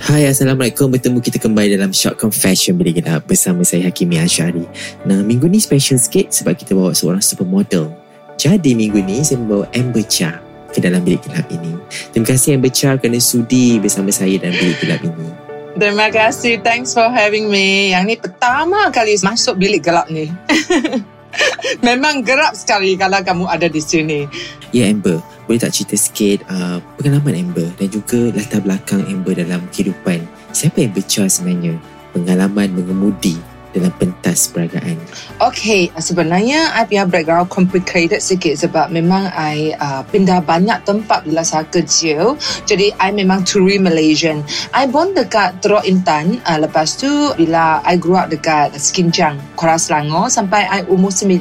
Hai Assalamualaikum Bertemu kita kembali dalam Short Confession Bila Gelap Bersama saya Hakimi Ashari Nah minggu ni special sikit Sebab kita bawa seorang supermodel Jadi minggu ni saya membawa Amber Cha Ke dalam Bilik Gelap ini Terima kasih Amber Cha kerana sudi bersama saya dalam Bilik Gelap ini Terima kasih. Thanks for having me. Yang ni pertama kali masuk bilik gelap ni. Memang gerap sekali kalau kamu ada di sini. Ya Amber. Boleh tak cerita sikit uh, Pengalaman Amber Dan juga latar belakang Amber dalam kehidupan? Siapa Amber Cha sebenarnya? Pengalaman mengemudi dalam pentas peragaan Okay, sebenarnya I punya background complicated sikit sebab memang I uh, pindah banyak tempat bila saya kecil. Jadi I memang turi Malaysian. I born dekat Teluk Intan. Uh, lepas tu bila I grew up dekat Skinjang, Kuala Selangor sampai I umur 9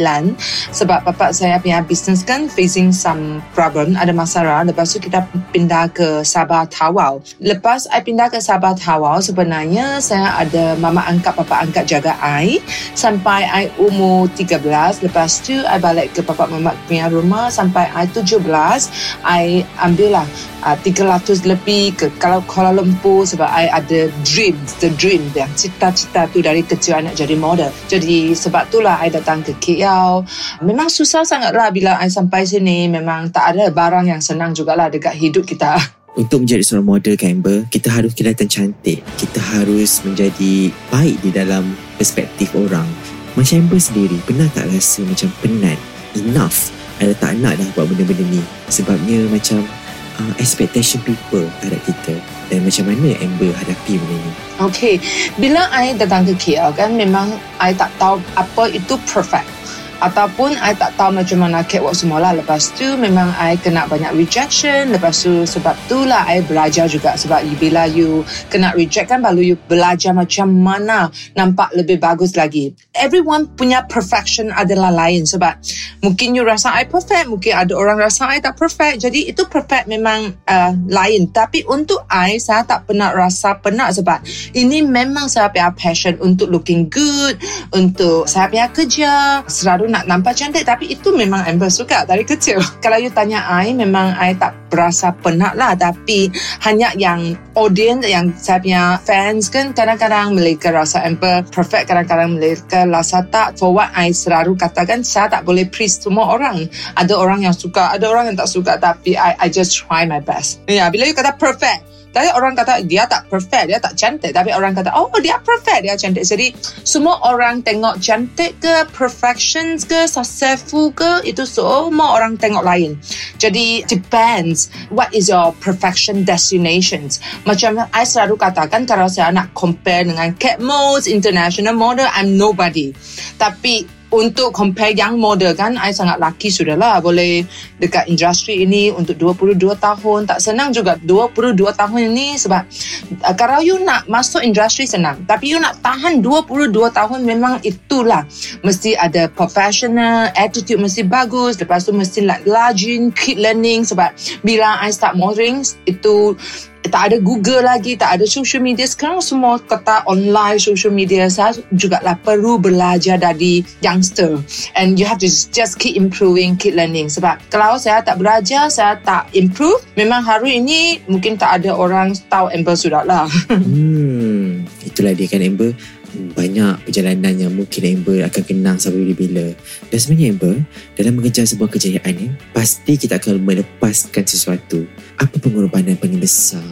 sebab bapa saya punya business kan facing some problem, ada masalah. Lepas tu kita pindah ke Sabah Tawau. Lepas I pindah ke Sabah Tawau sebenarnya saya ada mama angkat, papa angkat jaga I sampai I umur 13 lepas tu I balik ke papa mamak punya rumah sampai I 17 I ambil lah uh, 300 lebih ke kalau Kuala Lumpur sebab I ada dream the dream yang cita-cita tu dari kecil I nak jadi model. Jadi sebab itulah I datang ke KL memang susah sangat lah bila I sampai sini. Memang tak ada barang yang senang jugalah dekat hidup kita. Untuk menjadi seorang model kan Amber Kita harus kelihatan cantik. Kita harus menjadi baik di dalam perspektif orang. Macam Amber sendiri Pernah tak rasa macam penat? Enough. Ada tak nak dah buat benda-benda ni? Sebabnya macam uh, Expectation people terhadap kita. Dan macam mana Amber hadapi benda ni? Okay, bila I datang ke KL kan memang I tak tahu apa itu perfect. Ataupun I tak tahu macam mana catwalk semua lah. Lepas tu memang I kena banyak rejection. Lepas tu sebab tu lah I belajar juga. Sebab you, bila you kena reject kan baru you belajar macam mana nampak lebih bagus lagi. Everyone punya perfection adalah lain. Sebab mungkin you rasa I perfect. Mungkin ada orang rasa I tak perfect. Jadi itu perfect memang uh, lain. Tapi untuk I, saya tak pernah rasa penat sebab ini memang saya punya passion untuk looking good, untuk saya punya kerja, selalu nak nampak cantik tapi itu memang Amber suka dari kecil. Kalau you tanya I, memang I tak berasa penat lah tapi hanya yang audience yang saya punya fans kan kadang-kadang mereka rasa Amber perfect, kadang-kadang mereka rasa tak. For what I selalu katakan, saya tak boleh please semua orang. Ada orang yang suka, ada orang yang tak suka tapi I, I just try my best. Ya, yeah, bila you kata perfect, tapi orang kata dia tak perfect, dia tak cantik. Tapi orang kata, oh dia perfect, dia cantik. Jadi semua orang tengok cantik ke, perfections ke, successful ke, itu semua orang tengok lain. Jadi depends what is your perfection destinations. Macam I selalu katakan kalau saya nak compare dengan Kate Moss, international model, I'm nobody. Tapi untuk compare young model kan I sangat lucky sudah lah boleh dekat industri ini untuk 22 tahun. Tak senang juga 22 tahun ini sebab uh, kalau you nak masuk industri senang tapi you nak tahan 22 tahun memang itulah. Mesti ada professional attitude mesti bagus lepas tu mesti like lajin keep learning sebab bila I start modeling itu tak ada Google lagi, tak ada social media. Sekarang semua kata online social media. Saya juga lah perlu belajar dari youngster. And you have to just keep improving, keep learning. Sebab kalau saya tak belajar, saya tak improve, memang hari ini mungkin tak ada orang tahu Amber sudah lah. Hmm, itulah dia kan Amber banyak perjalanan yang mungkin Amber akan kenang sampai bila-bila. Dan sebenarnya Amber, dalam mengejar sebuah kejayaan ni, pasti kita akan melepaskan sesuatu. Apa pengorbanan paling besar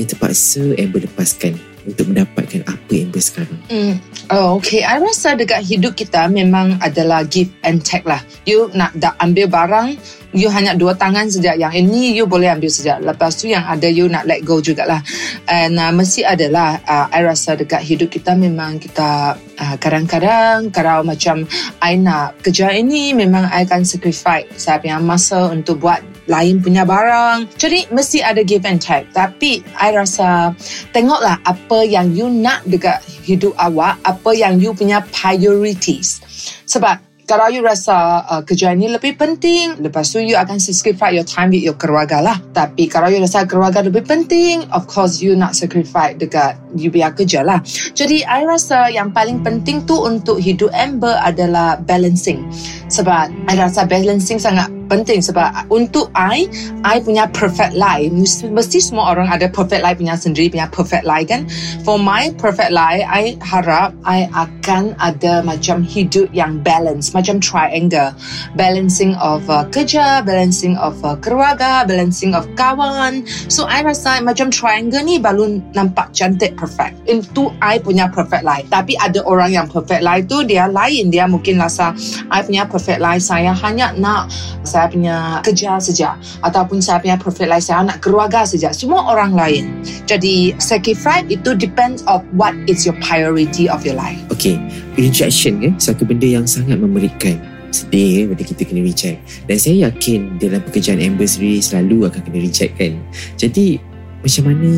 yang terpaksa Amber lepaskan untuk mendapatkan apa Amber sekarang? Hmm. Oh, okay. I rasa dekat hidup kita memang adalah give and take lah. You nak dah ambil barang, you hanya dua tangan saja. Yang ini you boleh ambil saja. Lepas tu yang ada you nak let go jugalah. And uh, mesti adalah uh, I rasa dekat hidup kita memang kita uh, kadang-kadang kalau macam I nak kerja ini memang I akan sacrifice saya punya masa untuk buat lain punya barang. Jadi mesti ada give and take. Tapi I rasa tengoklah apa yang you nak dekat hidup awak, apa yang you punya priorities. Sebab kalau you rasa uh, kerja ini lebih penting, lepas tu you akan sacrifice your time with your keluarga lah. Tapi kalau you rasa keluarga lebih penting, of course you nak sacrifice dekat you biar kerja lah. Jadi I rasa yang paling penting tu untuk hidup Amber adalah balancing. Sebab I rasa balancing sangat penting sebab untuk I, I punya perfect life. Mesti, mesti semua orang ada perfect life punya sendiri, punya perfect life kan. For my perfect life, I harap I akan ada macam hidup yang balance, macam triangle. Balancing of uh, kerja, balancing of uh, keluarga, balancing of kawan. So I rasa macam triangle ni baru nampak cantik perfect. Itu I punya perfect life. Tapi ada orang yang perfect life tu dia lain. Dia mungkin rasa I punya perfect life saya hanya nak saya punya kerja saja ataupun saya punya perfect life saya nak keluarga saja semua orang lain. Jadi sacrifice itu depends of what is your priority of your life. Okay, rejection kan satu benda yang sangat memberikan sedih bila kita kena reject. Dan saya yakin dalam pekerjaan Amber sendiri selalu akan kena reject kan? Jadi macam mana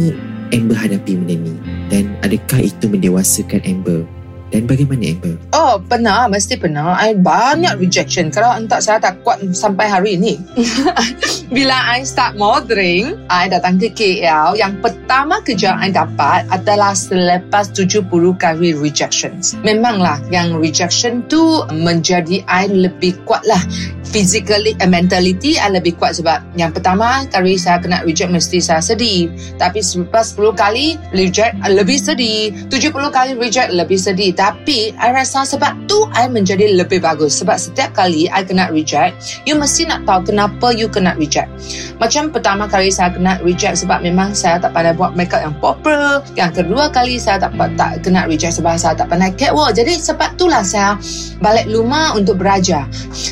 Amber hadapi benda ni? Dan adakah itu mendewasakan Amber dan bagaimana Amber? Oh, pernah. Mesti pernah. I banyak rejection. Kalau entah saya tak kuat sampai hari ini. Bila I start modeling, I datang ke KL. Yang pertama kerja I dapat adalah selepas 70 kali rejections. Memanglah yang rejection tu menjadi I lebih kuat lah. Physically, uh, mentality I lebih kuat sebab yang pertama kali saya kena reject mesti saya sedih. Tapi selepas 10 kali reject, I lebih sedih. 70 kali reject, lebih sedih. Tapi I rasa sebab tu I menjadi lebih bagus. Sebab setiap kali I kena reject, you mesti nak tahu kenapa you kena reject. Macam pertama kali saya kena reject sebab memang saya tak pandai buat makeup yang proper. Yang kedua kali saya tak, tak kena reject sebab saya tak pandai catwalk. Jadi sebab itulah saya balik rumah untuk belajar.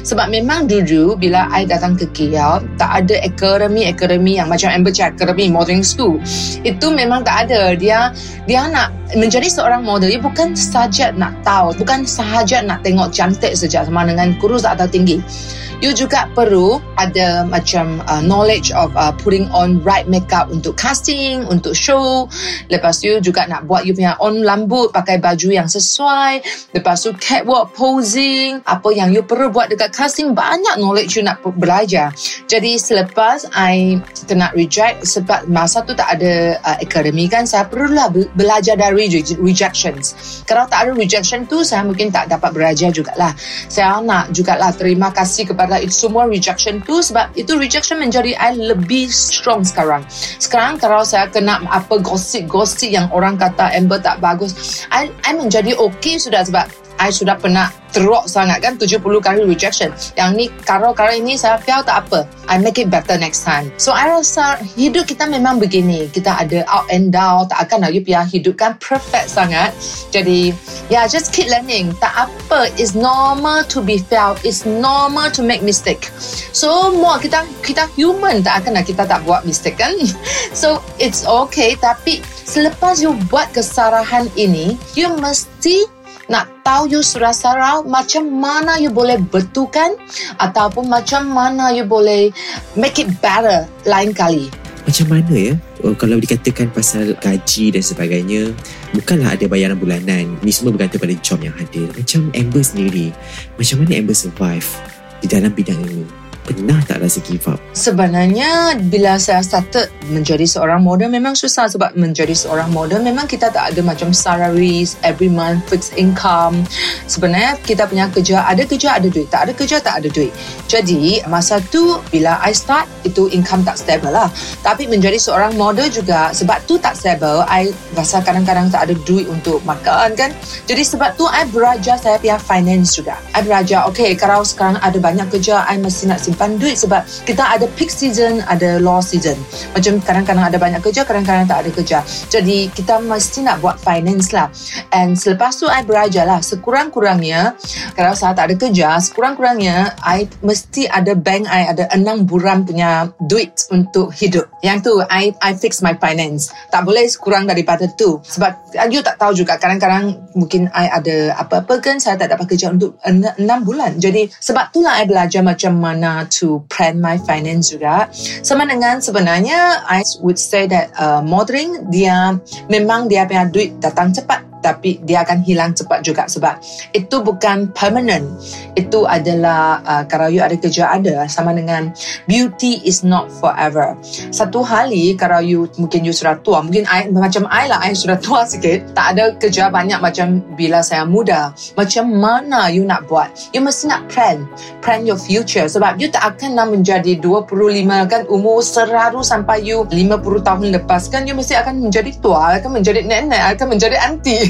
Sebab memang dulu bila I datang ke KL, tak ada akademi-akademi yang macam Amber Academy Modeling School. Itu memang tak ada. Dia dia nak menjadi seorang model, dia bukan sahaja nak tahu, bukan sahaja nak tengok cantik saja sama dengan kurus atau tinggi. You juga perlu ada macam uh, knowledge of uh, putting on right makeup untuk casting, untuk show. Lepas tu you juga nak buat you punya on rambut, pakai baju yang sesuai. Lepas tu catwalk posing, apa yang you perlu buat dekat casting, banyak knowledge you nak belajar. Jadi selepas I kena reject sebab masa tu tak ada uh, academy kan, saya perlulah be- belajar dari re- rejections. Kalau tak ada rejection tu, saya mungkin tak dapat belajar jugalah. Saya nak jugalah terima kasih kepada itu semua rejection tu sebab itu rejection menjadi I lebih strong sekarang. Sekarang kalau saya kena apa gosip-gosip yang orang kata Amber tak bagus, I, I menjadi okay sudah sebab I sudah pernah teruk sangat kan 70 kali rejection. Yang ni karo-karo ini saya feel tak apa. I make it better next time. So I rasa hidup kita memang begini. Kita ada up and down. Tak akan nak you biar hidup kan perfect sangat. Jadi yeah just keep learning. Tak apa. It's normal to be fail. It's normal to make mistake. So more kita kita human tak akan nak kita tak buat mistake kan. So it's okay. Tapi selepas you buat kesalahan ini, you mesti nak tahu you salah macam mana you boleh betulkan ataupun macam mana you boleh make it better lain kali? Macam mana ya? Oh, kalau dikatakan pasal gaji dan sebagainya bukanlah ada bayaran bulanan. Ni semua bergantung pada job yang hadir. Macam Amber sendiri. Macam mana Amber survive di dalam bidang ini pernah tak rasa give up? Sebenarnya bila saya started menjadi seorang model memang susah sebab menjadi seorang model memang kita tak ada macam salaries every month fixed income. Sebenarnya kita punya kerja ada kerja ada duit, tak ada kerja tak ada duit. Jadi masa tu bila I start itu income tak stable lah. Tapi menjadi seorang model juga sebab tu tak stable, I rasa kadang-kadang tak ada duit untuk makan kan. Jadi sebab tu I belajar saya punya finance juga. I belajar okay kalau sekarang ada banyak kerja I mesti nak simpan simpan duit sebab kita ada peak season, ada low season. Macam kadang-kadang ada banyak kerja, kadang-kadang tak ada kerja. Jadi kita mesti nak buat finance lah. And selepas tu I belajar lah sekurang-kurangnya kalau saya tak ada kerja, sekurang-kurangnya I mesti ada bank I ada enam bulan punya duit untuk hidup. Yang tu I I fix my finance. Tak boleh kurang daripada tu. Sebab you tak tahu juga kadang-kadang mungkin I ada apa-apa kan saya tak dapat kerja untuk en- enam bulan. Jadi sebab tu lah I belajar macam mana to plan my finance juga. Sama dengan sebenarnya I would say that uh, modeling dia memang dia punya duit datang cepat tapi dia akan hilang cepat juga sebab itu bukan permanent. Itu adalah uh, kalau you ada kerja ada sama dengan beauty is not forever. Satu hari kalau you mungkin you sudah tua mungkin I, macam I lah I sudah tua sikit tak ada kerja banyak macam bila saya muda. Macam mana you nak buat? You mesti nak plan plan your future. Sebab you tak akan nak menjadi 25 kan umur seraru sampai you 50 tahun lepas kan you mesti akan menjadi tua akan menjadi nenek akan menjadi auntie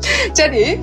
jadi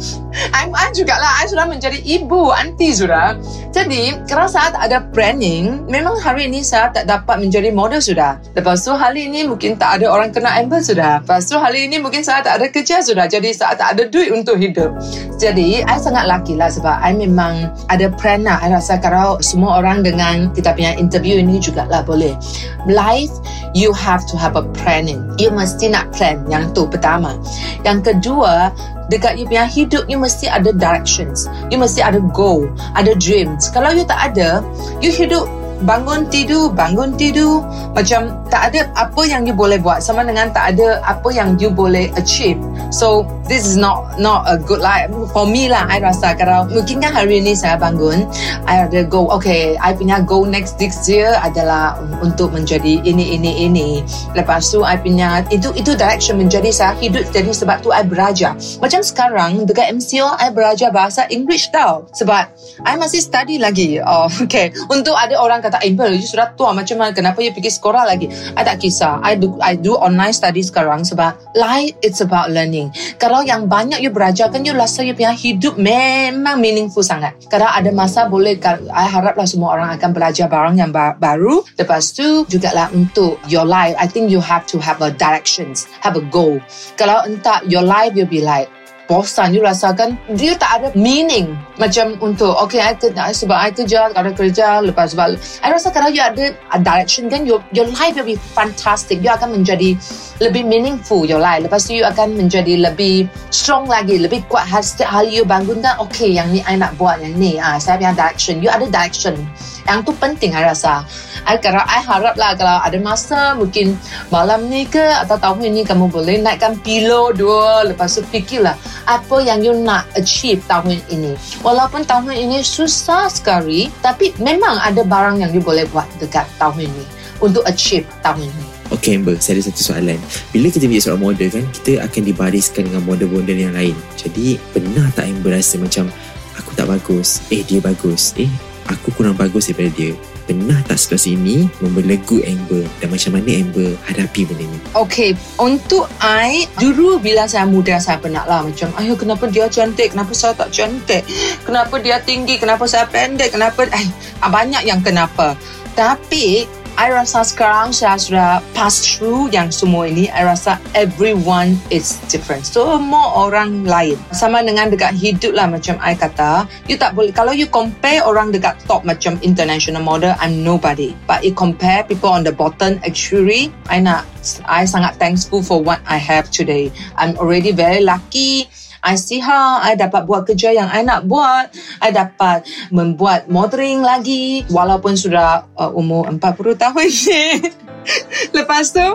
I'm, I juga lah I sudah menjadi ibu auntie sudah. Jadi kalau saat ada planning memang hari ini saya tak dapat menjadi model sudah. Lepas tu hari ini mungkin tak ada orang kena ambil sudah. Lepas tu hari ini mungkin saya tak ada kerja sudah. Jadi saya tak ada duit untuk hidup. Jadi I sangat lucky lah sebab I memang ada plan lah. I rasa kalau semua orang dengan kita punya interview ini juga lah boleh. Life you have to have a planning. You mesti nak plan yang tu pertama. Yang kedua dekat you punya hidup you mesti ada directions. You mesti ada goal ada dreams. Kalau you tak ada you hidup bangun tidur bangun tidur. Macam tak ada apa yang you boleh buat sama dengan tak ada apa yang you boleh achieve. So this is not not a good life. For me lah I rasa kalau mungkin kan hari ini saya bangun I ada go okay I punya goal next next year adalah untuk menjadi ini ini ini. Lepas tu I punya itu itu direction menjadi saya hidup jadi sebab tu I belajar. Macam sekarang dekat MCO I belajar bahasa English tau. Sebab I masih study lagi. Oh okay. Untuk ada orang kata Amber you sudah tua macam mana kenapa you pergi sekolah lagi? I tak kisah. I do I do online study sekarang sebab life it's about learning. Kalau yang banyak you belajar kan you rasa you punya hidup memang meaningful sangat. Kalau ada masa boleh I haraplah semua orang akan belajar barang yang ba- baru. Lepas tu jugalah untuk your life. I think you have to have a directions have a goal. Kalau entah your life will be like bosan. You rasakan dia tak ada meaning macam untuk okay I ke, sebab I kerja ada kerja lepas sebab I rasa kalau you ada a direction kan your, your life will be fantastic. You akan menjadi lebih meaningful your life. Lepas tu you akan menjadi lebih strong lagi lebih kuat setiap hari you bangun kan okay yang ni I nak buat yang ni ah, saya punya direction. You ada direction yang tu penting I rasa. I, kalau I harap lah kalau ada masa mungkin malam ni ke atau tahun ini kamu boleh naikkan pillow dua. Lepas tu fikirlah apa yang you nak achieve tahun ini. Walaupun tahun ini susah sekali tapi memang ada barang yang you boleh buat dekat tahun ini untuk achieve tahun ini Okay Amber, saya ada satu soalan. Bila kita menjadi seorang model kan, kita akan dibariskan dengan model-model yang lain. Jadi, pernah tak Amber rasa macam, aku tak bagus, eh dia bagus, eh aku kurang bagus daripada dia. Pernah tak situasi ini membelenggu Amber dan macam mana Amber hadapi benda ni? Okay, untuk I, dulu bila saya muda saya pernah lah macam, ayo kenapa dia cantik, kenapa saya tak cantik, kenapa dia tinggi, kenapa saya pendek, kenapa, eh, banyak yang kenapa. Tapi, I rasa sekarang saya sudah pass through yang semua ini. I rasa everyone is different. Semua orang lain. Sama dengan dekat hidup lah macam I kata. You tak boleh, kalau you compare orang dekat top macam international model, I'm nobody. But you compare people on the bottom, actually, I nak, I sangat thankful for what I have today. I'm already very lucky. I see I dapat buat kerja yang I nak buat. I dapat membuat modeling lagi walaupun sudah uh, umur 40 tahun ni. Lepas tu,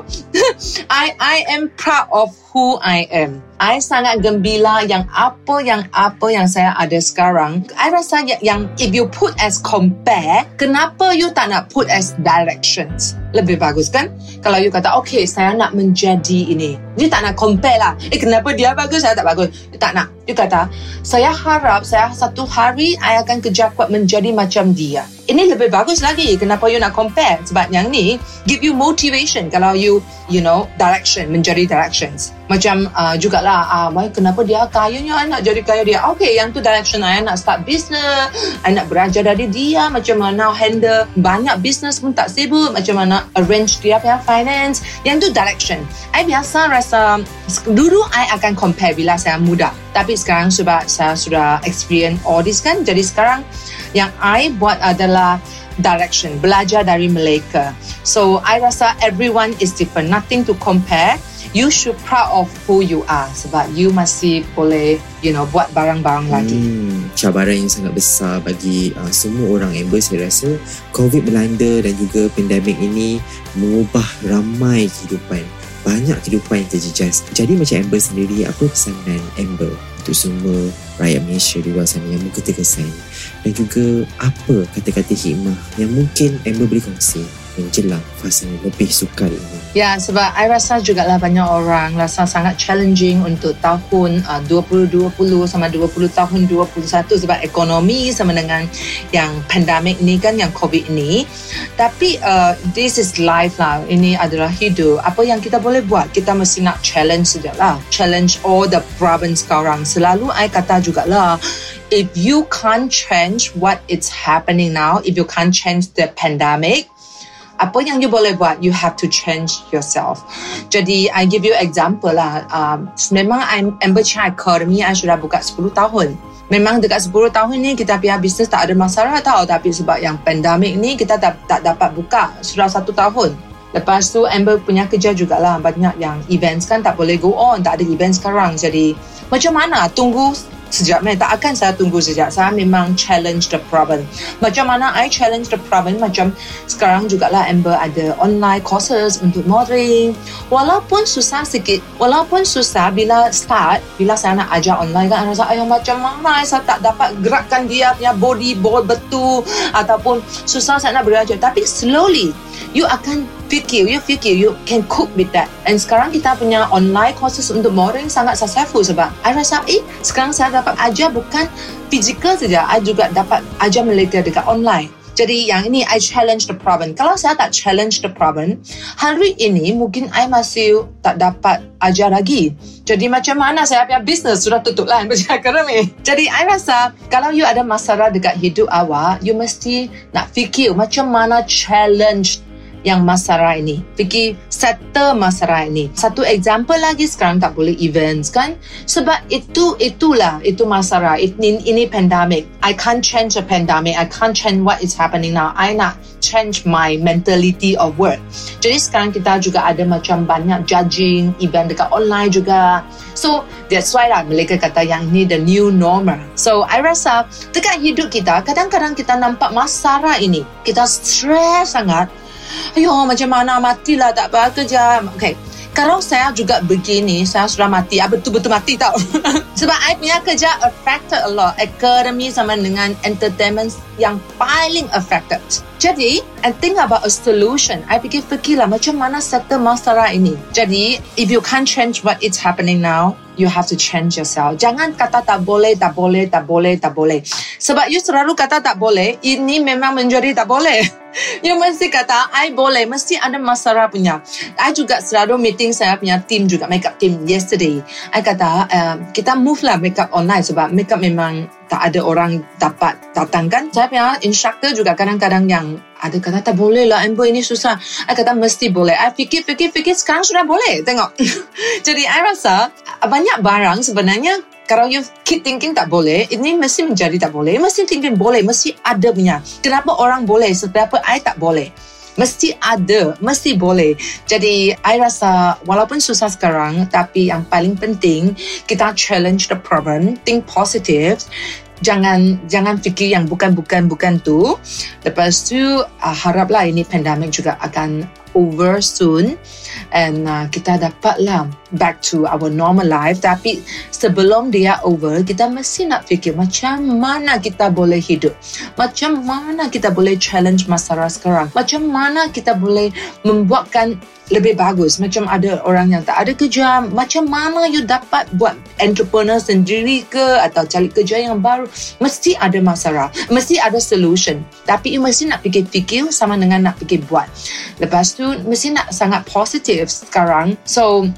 I I am proud of who I am. I sangat gembira yang apa yang apa yang saya ada sekarang. I rasa yang, if you put as compare, kenapa you tak nak put as directions? Lebih bagus kan? Kalau you kata, okay, saya nak menjadi ini. You tak nak compare lah. Eh, kenapa dia bagus, saya tak bagus. You tak nak. You kata, saya harap saya satu hari, I akan kerja kuat menjadi macam dia ini lebih bagus lagi. Kenapa you nak compare? Sebab yang ni give you motivation kalau you you know direction menjadi directions. Macam uh, jugalah uh, kenapa dia kayanya I nak jadi kaya dia. Okay, yang tu direction I nak start business. I nak belajar dari dia macam mana handle banyak business pun tak sibuk. Macam mana arrange dia punya finance. Yang tu direction. I biasa rasa dulu I akan compare bila saya muda. Tapi sekarang sebab saya sudah experience all this kan. Jadi sekarang yang I buat adalah direction, belajar dari mereka. So, I rasa everyone is different. Nothing to compare. You should proud of who you are sebab you masih boleh, you know, buat barang-barang lagi. Hmm, cabaran yang sangat besar bagi uh, semua orang Amber saya rasa COVID melanda dan juga pandemik ini mengubah ramai kehidupan. Banyak kehidupan yang terjejas. Jadi macam Amber sendiri, apa pesanan Amber untuk semua rakyat Malaysia di luar sana yang mungkin terkesan dan juga apa kata-kata hikmah yang mungkin Amber boleh kongsi menjelang fasa lebih sukar ini. Ya, sebab I rasa juga lah banyak orang rasa sangat challenging untuk tahun uh, 2020 sama 20 tahun 21 sebab ekonomi sama dengan yang pandemik ni kan, yang COVID ini. Tapi uh, this is life lah. Ini adalah hidup. Apa yang kita boleh buat? Kita mesti nak challenge sajalah. Challenge all the province sekarang. Selalu I kata juga lah, if you can't change what is happening now, if you can't change the pandemic, apa yang you boleh buat, you have to change yourself. Jadi, I give you example lah. Um, memang I'm Amber Chai Academy, I sudah buka 10 tahun. Memang dekat 10 tahun ni kita punya bisnes tak ada masalah tau. Tapi sebab yang pandemik ni kita tak, tak dapat buka sudah satu tahun. Lepas tu Amber punya kerja jugalah banyak yang events kan tak boleh go on. Tak ada event sekarang. Jadi macam mana? Tunggu sejak mana tak akan saya tunggu sejak. Saya memang challenge the problem. Macam mana I challenge the problem? Macam sekarang jugalah Amber ada online courses untuk modeling. Walaupun susah sikit walaupun susah bila start bila saya nak ajar online kan rasa ayah macam mana saya tak dapat gerakkan dia punya body ball betul? Ataupun susah saya nak belajar. Tapi slowly you akan fikir, you fikir you can cook with that. And sekarang kita punya online courses untuk modeling sangat successful sebab I rasa eh sekarang saya dapat ajar bukan physical saja, I juga dapat ajar mereka dekat online. Jadi yang ini I challenge the problem. Kalau saya tak challenge the problem, hari ini mungkin I masih tak dapat ajar lagi. Jadi macam mana saya punya business sudah tutup lah macam akademi. Jadi I rasa kalau you ada masalah dekat hidup awak, you mesti nak fikir macam mana challenge yang masalah ini. Fikir settle masalah ini. Satu example lagi sekarang tak boleh events kan? Sebab itu itulah itu masalah. Ini ini pandemic. I can't change the pandemic. I can't change what is happening now. I nak change my mentality of work. Jadi sekarang kita juga ada macam banyak judging event dekat online juga. So that's why lah mereka kata yang ni the new normal. So I rasa dekat hidup kita kadang-kadang kita nampak masalah ini. Kita stress sangat Ayo macam mana matilah tak apa kerja. Okay. Kalau saya juga begini, saya sudah mati. Ah, betul-betul mati tau. Sebab I punya kerja affected a lot. Academy sama dengan entertainment yang paling affected. Jadi, I think about a solution. I fikir fikirlah macam mana settle masalah ini. Jadi, if you can't change what is happening now, you have to change yourself. Jangan kata tak boleh, tak boleh, tak boleh, tak boleh. Sebab you selalu kata tak boleh, ini memang menjadi tak boleh. You mesti kata, I boleh, mesti ada masalah punya. I juga selalu meeting saya punya team juga, makeup team yesterday. I kata, uh, kita move lah makeup online sebab makeup memang tak ada orang dapat datang kan. Saya punya instructor juga kadang-kadang yang ada kata tak boleh lah Amber ini susah. I kata mesti boleh. I fikir, fikir, fikir sekarang sudah boleh. Tengok. Jadi I rasa banyak barang sebenarnya kalau you keep thinking tak boleh, ini mesti menjadi tak boleh. Mesti thinking boleh, mesti ada punya. Kenapa orang boleh, sebab I tak boleh? Mesti ada, mesti boleh. Jadi, I rasa walaupun susah sekarang, tapi yang paling penting, kita challenge the problem, think positive, jangan jangan fikir yang bukan-bukan bukan tu. Lepas tu, uh, haraplah ini pandemik juga akan over soon and uh, kita dapatlah back to our normal life. Tapi sebelum dia over kita mesti nak fikir macam mana kita boleh hidup. Macam mana kita boleh challenge masalah sekarang. Macam mana kita boleh membuatkan lebih bagus. Macam ada orang yang tak ada kerja macam mana you dapat buat entrepreneur sendiri ke atau cari kerja yang baru? Mesti ada masalah. Mesti ada solution. Tapi you mesti nak fikir-fikir sama dengan nak fikir buat. Lepas tu mesti nak sangat positif sekarang. So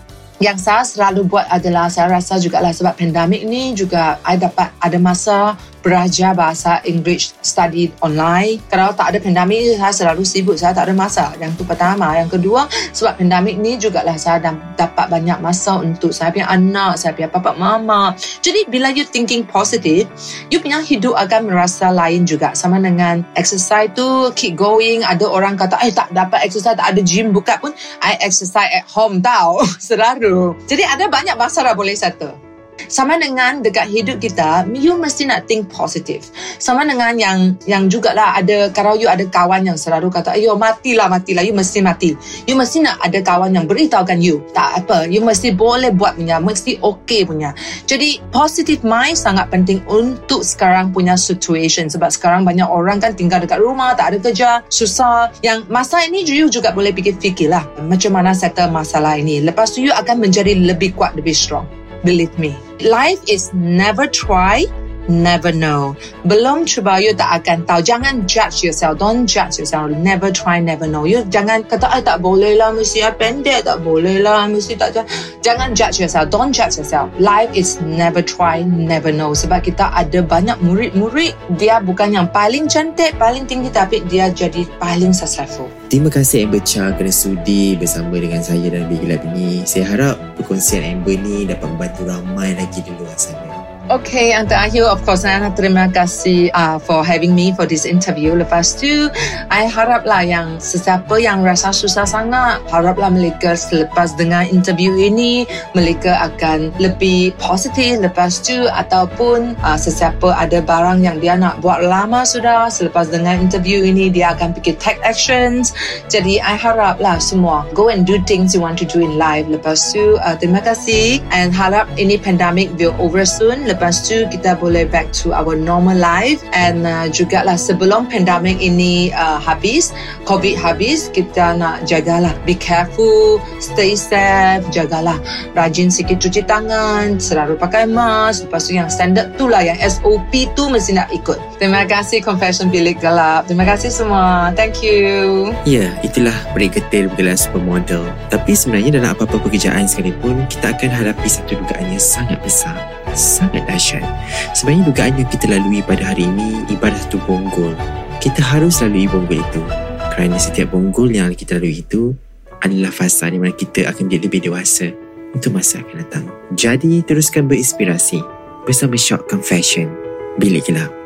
yang saya selalu buat adalah saya rasa juga lah sebab pandemik ni juga saya dapat ada masa belajar bahasa English study online. Kalau tak ada pandemik, saya selalu sibuk. Saya tak ada masa. Yang tu pertama. Yang kedua, sebab pandemik ni jugalah saya dapat banyak masa untuk saya punya anak, saya punya papa mama. Jadi bila you thinking positive, you punya hidup akan merasa lain juga. Sama dengan exercise tu, keep going. Ada orang kata, eh tak dapat exercise, tak ada gym buka pun. I exercise at home tau. Selalu. Jadi ada banyak masalah boleh settle. Sama dengan dekat hidup kita, you mesti nak think positive. Sama dengan yang yang jugalah ada kalau you ada kawan yang selalu kata, ayo matilah matilah, you mesti mati. You mesti nak ada kawan yang beritahukan you, tak apa, you mesti boleh buat punya, mesti okay punya. Jadi positive mind sangat penting untuk sekarang punya situation sebab sekarang banyak orang kan tinggal dekat rumah, tak ada kerja, susah. Yang masa ini you juga boleh fikir-fikir lah macam mana settle masalah ini. Lepas tu you akan menjadi lebih kuat, lebih strong. Believe me. Life is never try, never know. Belum cuba, you tak akan tahu. Jangan judge yourself. Don't judge yourself. Never try, never know. You jangan kata, ay, tak boleh lah, mesti ya pendek. Tak boleh lah, mesti tak. Jangan judge yourself. Don't judge yourself. Life is never try, never know. Sebab kita ada banyak murid-murid. Dia bukan yang paling cantik, paling tinggi, tapi dia jadi paling successful. Terima kasih Amber Cha kerana sudi bersama dengan saya dan Big Lab ini. Saya harap perkongsian Amber ni dapat membantu ramai lagi di luar sana. Okay, and akhir of course saya nak terima kasih uh, for having me for this interview. Lepas tu, I haraplah yang sesiapa yang rasa susah sangat, haraplah mereka selepas dengar interview ini, mereka akan lebih positif lepas tu ataupun uh, sesiapa ada barang yang dia nak buat lama sudah, selepas dengar interview ini, dia akan fikir take actions. Jadi, I haraplah semua go and do things you want to do in life. Lepas tu, uh, terima kasih and harap ini pandemic will over soon lepas tu kita boleh back to our normal life. And uh, juga lah sebelum pandemic ini uh, habis covid habis kita nak jagalah. Be careful stay safe jagalah. Rajin sikit cuci tangan selalu pakai mask. Lepas tu yang standard tu lah yang SOP tu mesti nak ikut. Terima kasih confession bilik gelap. Terima kasih semua. Thank you. Ya, itulah break getir bergelar supermodel. Tapi sebenarnya dalam apa-apa pekerjaan sekalipun, kita akan hadapi satu dugaan yang sangat besar. Sangat dahsyat. Sebenarnya dugaan yang kita lalui pada hari ini ibarat satu bonggol. Kita harus lalui bonggol itu. Kerana setiap bonggol yang kita lalui itu adalah fasa di mana kita akan jadi lebih dewasa untuk masa akan datang. Jadi, teruskan berinspirasi bersama Shock Confession. Bilik Gelap.